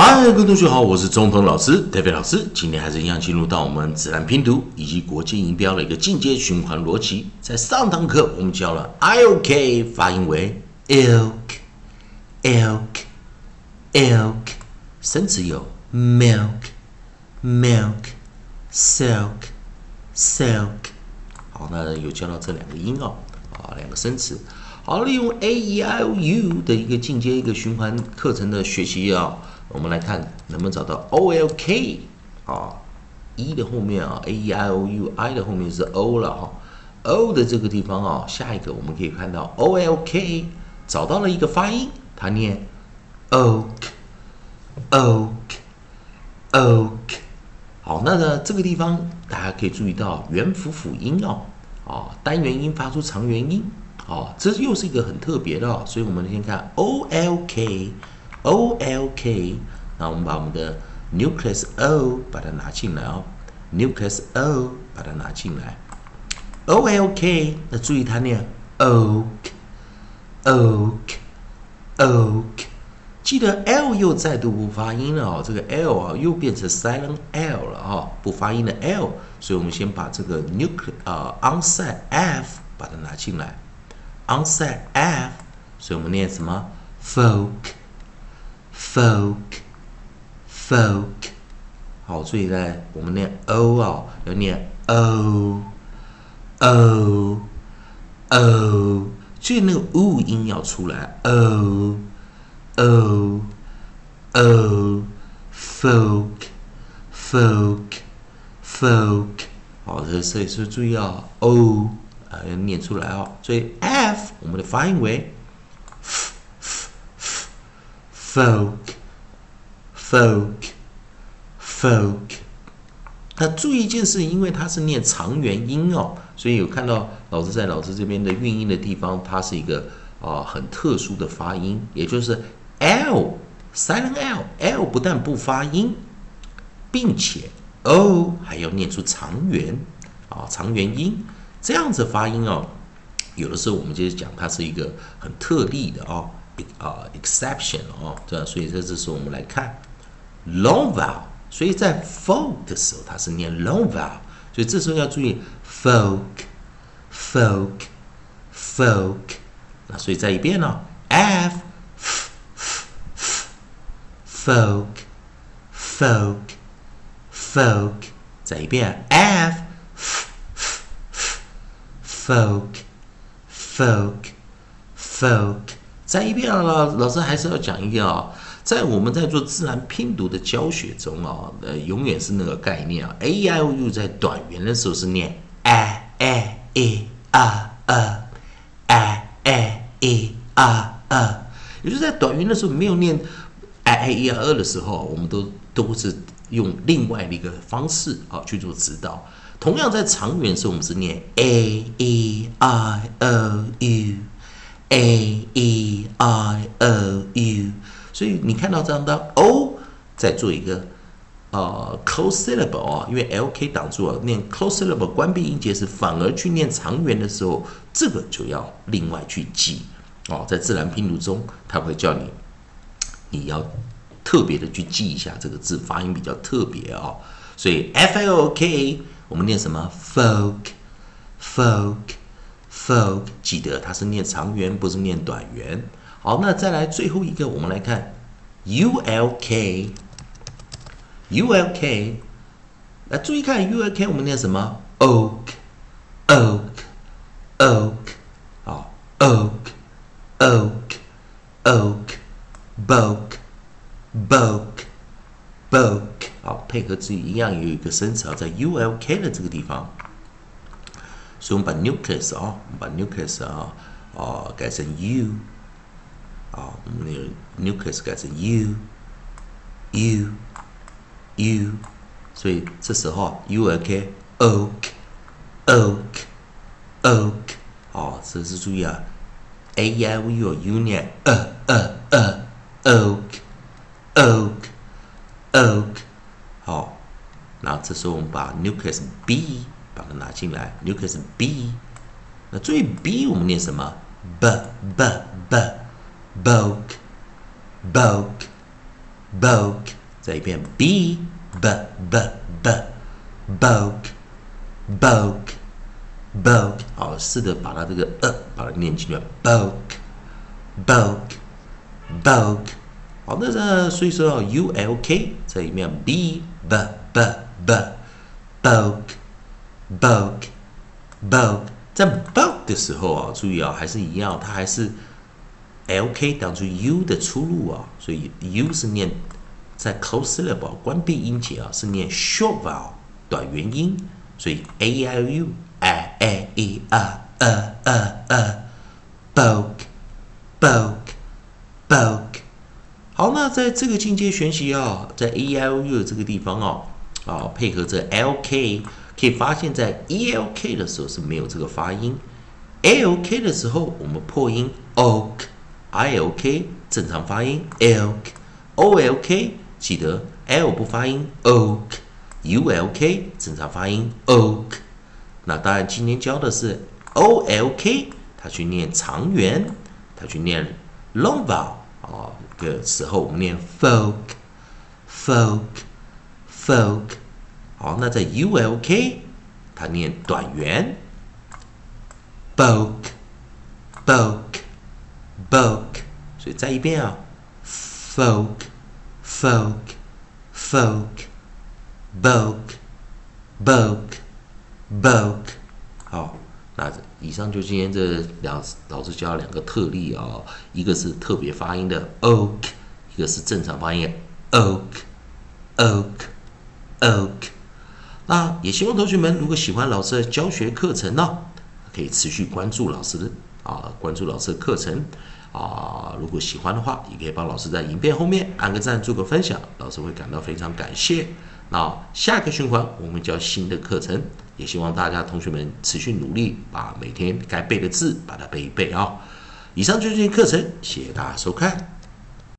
嗨，各位同学好，我是中通老师 David 老师。今天还是一样进入到我们自然拼读以及国际音标的一个进阶循环逻辑。在上堂课我们教了 I O K 发音为 ilk，ilk，ilk，生词有 milk，milk，silk，silk。好，那有教到这两个音哦，啊，两个生词。好，利用 A E I O U 的一个进阶一个循环课程的学习啊。我们来看能不能找到 O L K 啊，E 的后面啊，A E I O U，I 的后面是 O 了哈，O 的这个地方啊，下一个我们可以看到 O L K，找到了一个发音，它念 o k o k o k。好，那呢这个地方大家可以注意到元辅辅音哦，啊单元音发出长元音，啊这又是一个很特别的哦，所以我们先看 o l k O L K，那我们把我们的 nucleus O 把它拿进来哦，nucleus O 把它拿进来，O L K，那注意它念 oak，oak，oak，记得 L 又再度不发音了哦，这个 L 啊又变成 silent L 了哈，不发音的 L，所以我们先把这个 nucleus 啊 onside F 把它拿进来，onside F，所以我们念什么？Folk。Folk folk. 好，注意在，我们念 o 啊，要念 o o o，注意那个 u 音要出来 o o o folk folk folk 好，这所以说注意啊 o 啊要念出来啊，所以 f 我们的发音为。Folk, folk, folk。那注意一件事，因为它是念长元音哦，所以有看到老师在老师这边的韵音的地方，它是一个啊很特殊的发音，也就是 l silent l l 不但不发音，并且 o 还要念出长元啊长元音，这样子发音哦，有的时候我们就是讲它是一个很特例的哦。啊，exception 哦，对吧？所以在这时候我们来看 long vowel，所以在 folk 的时候它是念 long vowel，所以这时候要注意 folk，folk，folk。那所以再一遍呢，f，folk，folk，folk。再一遍，f，folk，folk，folk。 再一遍了，老师还是要讲一个啊，在我们在做自然拼读的教学中啊，呃，永远是那个概念啊，a i o u 在短元的时候是念 a a e r e a a e r e，也就是在短元的时候没有念 a a e r e 的时候，我们都都是用另外的一个方式啊去做指导。同样在长元的时候，我们是念 a e i o u。a e i o u，所以你看到这样的 o 在做一个呃 close syllable 啊，因为 l k 挡住了，念 close syllable 关闭音节时，反而去念长元的时候，这个就要另外去记哦。在自然拼读中，他会叫你你要特别的去记一下这个字发音比较特别哦。所以 f l k 我们念什么 folk folk。folk 记得它是念长元，不是念短元。好，那再来最后一个，我们来看 ulk。ulk，来注意看 ulk，我们念什么？oak，oak，oak，好，oak，oak，oak，book，book，book，啊，配合自己一样有一个声词在 ulk 的这个地方。所以我们把 nucleus 啊，我们把 nucleus 啊，啊改成 u，啊，我们那个 nucleus 改成 u，u，u，所以这时候 u ok oak，oak，oak，好，这是注意啊，a e i o u u 念呃呃呃 oak，oak，oak，好，然后这时候我们把 nucleus b 把它拿进来，nucleus b，那注意 b 我们念什么？b b Book book book 再一遍 b b b b book book book，好，试着把它这个呃把它念进去，book book book，好，那这所以说 u l k 再一遍 b b b b book book book，在 book 的时候啊，注意啊，还是一样，它还是。L K 当做 U 的出路啊，所以 U 是念在 close syllable 关闭音节啊，是念 short vowel 短元音，所以 A I O U A A E A A A A book book book 好，那在这个进阶学习啊，在 A I O U 这个地方啊，啊配合着 L K，可以发现，在 E L K 的时候是没有这个发音，L K 的时候我们破音 oak。I L K 正常发音，elk O L K 记得 L 不发音，Oak，U L K 正常发音，Oak。那当然今天教的是 O L K，它去念长元，它去念 long vowel 啊的时候，我们念 folk，folk，folk。好，那在 U L K，它念短元，book，book。book，所以再一遍啊，folk，folk，folk，book，book，book。好，那以上就今天这两老师教两个特例啊，一个是特别发音的 oak，一个是正常发音 oak，oak，oak。那也希望同学们如果喜欢老师的教学课程呢，可以持续关注老师的啊，关注老师的课程。啊，如果喜欢的话，也可以帮老师在影片后面按个赞，做个分享，老师会感到非常感谢。那下一个循环我们教新的课程，也希望大家同学们持续努力，把每天该背的字把它背一背啊。以上就是今天课程，谢谢大家收看。